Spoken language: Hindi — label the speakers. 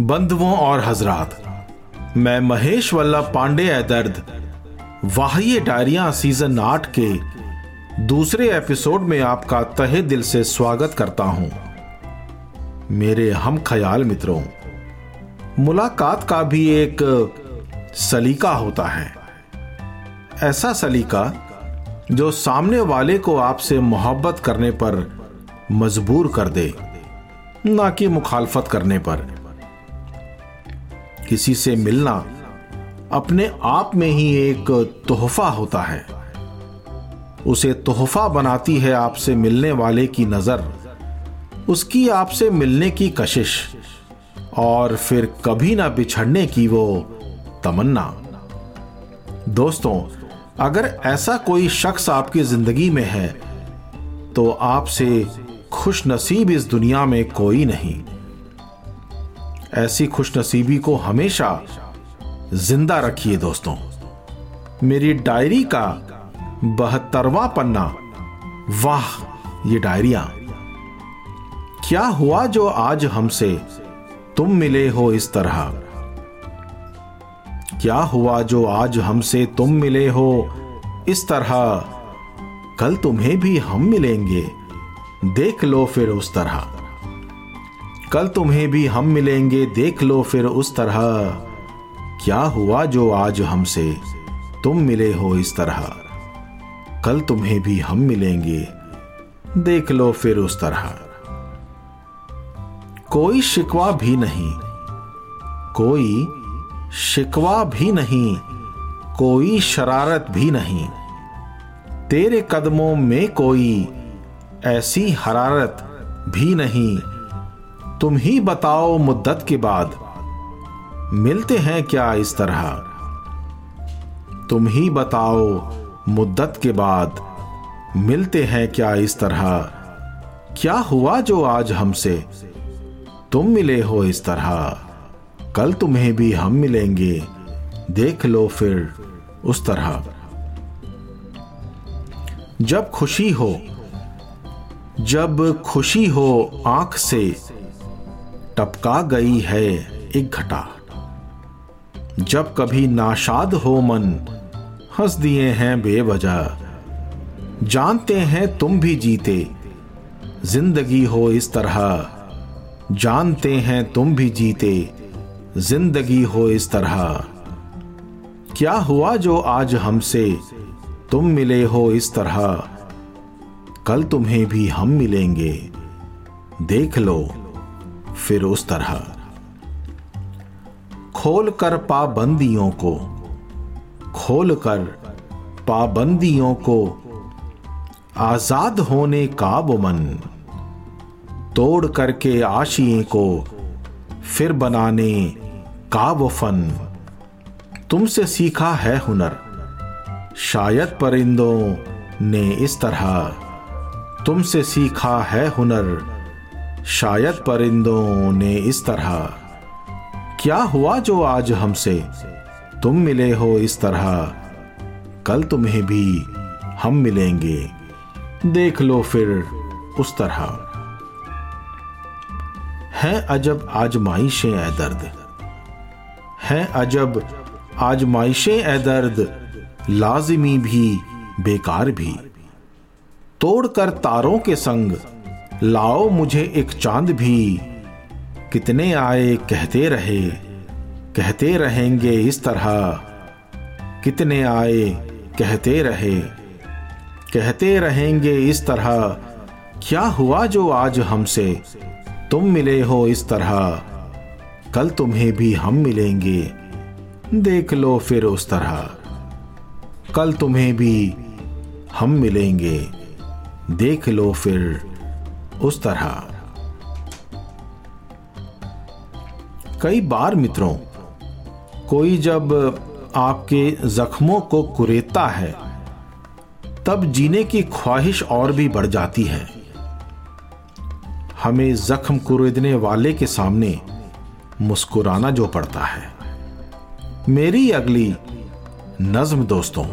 Speaker 1: बंधुओं और हजरात, मैं महेश वल्लभ पांडे ए दर्द वाह्य डायरिया सीज़न आठ के दूसरे एपिसोड में आपका तहे दिल से स्वागत करता हूँ। मेरे हम ख्याल मित्रों, मुलाकात का भी एक सलीका होता है। ऐसा सलीका जो सामने वाले को आपसे मोहब्बत करने पर मजबूर कर दे, ना कि मुखालफत करने पर। किसी से मिलना अपने आप में ही एक तोहफा होता है। उसे तोहफा बनाती है आपसे मिलने वाले की नज़र, उसकी आपसे मिलने की कशिश, और फिर कभी ना बिछड़ने की वो तमन्ना। दोस्तों, अगर ऐसा कोई शख्स आपकी ज़िंदगी में है तो आपसे खुश नसीब इस दुनिया में कोई नहीं। ऐसी खुश नसीबी को हमेशा ज़िंदा रखिए दोस्तों। मेरी डायरी का बहत्तरवा पन्ना वाह, ये डायरिया। क्या हुआ जो आज हमसे तुम मिले हो इस तरह? क्या हुआ जो आज हमसे तुम मिले हो इस तरह? कल तुम्हें भी हम मिलेंगे। देख लो फिर उस तरह। कल तुम्हें भी हम मिलेंगे, देख लो फिर उस तरह। क्या हुआ जो आज हमसे? तुम मिले हो इस तरह। कल तुम्हें भी हम मिलेंगे, देख लो फिर उस तरह। कोई शिकवा भी नहीं, कोई शिकवा भी नहीं, कोई शरारत भी नहीं। तेरे कदमों में कोई ऐसी हरारत भी नहीं। तुम ही बताओ मुद्दत के बाद। मिलते हैं क्या इस तरह? तुम ही बताओ मुद्दत के बाद। मिलते हैं क्या इस तरह? क्या हुआ जो आज हमसे? तुम मिले हो इस तरह। कल तुम्हें भी हम मिलेंगे। देख लो फिर उस तरह। जब खुशी हो, जब खुशी हो आँख से टपका गई है एक घटा। जब कभी नाशाद हो मन, हंस दिए हैं बेवजह। जानते हैं तुम भी जीते, ज़िंदगी हो इस तरह। जानते हैं तुम भी जीते, ज़िंदगी हो इस तरह। क्या हुआ जो आज हमसे, तुम मिले हो इस तरह। कल तुम्हें भी हम मिलेंगे। देख लो। फिर उस तरह। खोल कर पाबंदियों को खोल कर पाबंदियों को आज़ाद होने का वो मन, तोड़ करके आशिए को फिर बनाने का वो फन। तुमसे सीखा है हुनर, शायद परिंदों ने इस तरह। तुमसे सीखा है हुनर शायद परिंदों ने इस तरह। क्या हुआ जो आज हमसे? तुम मिले हो इस तरह। कल तुम्हें भी हम मिलेंगे। देख लो फिर उस तरह। है अजब आजमाइशें ए दर्द। है अजब आजमाइशें ए दर्द। लाजिमी भी, बेकार भी। तोड़कर तारों के संग लाओ मुझे एक चाँद भी। कितने आए कहते रहे, कहते रहेंगे इस तरह। कितने आए कहते रहे, कहते रहेंगे इस तरह। क्या हुआ जो आज हमसे? तुम मिले हो इस तरह। कल तुम्हें भी हम मिलेंगे। देख लो फिर उस तरह। कल तुम्हें भी हम मिलेंगे। देख लो फिर उस तरह। कई बार मित्रों, कोई जब आपके जख्मों को कुरेता है, तब जीने की ख्वाहिश और भी बढ़ जाती है। हमें जख्म कुरेदने वाले के सामने मुस्कुराना जो पड़ता है। मेरी अगली नज्म दोस्तों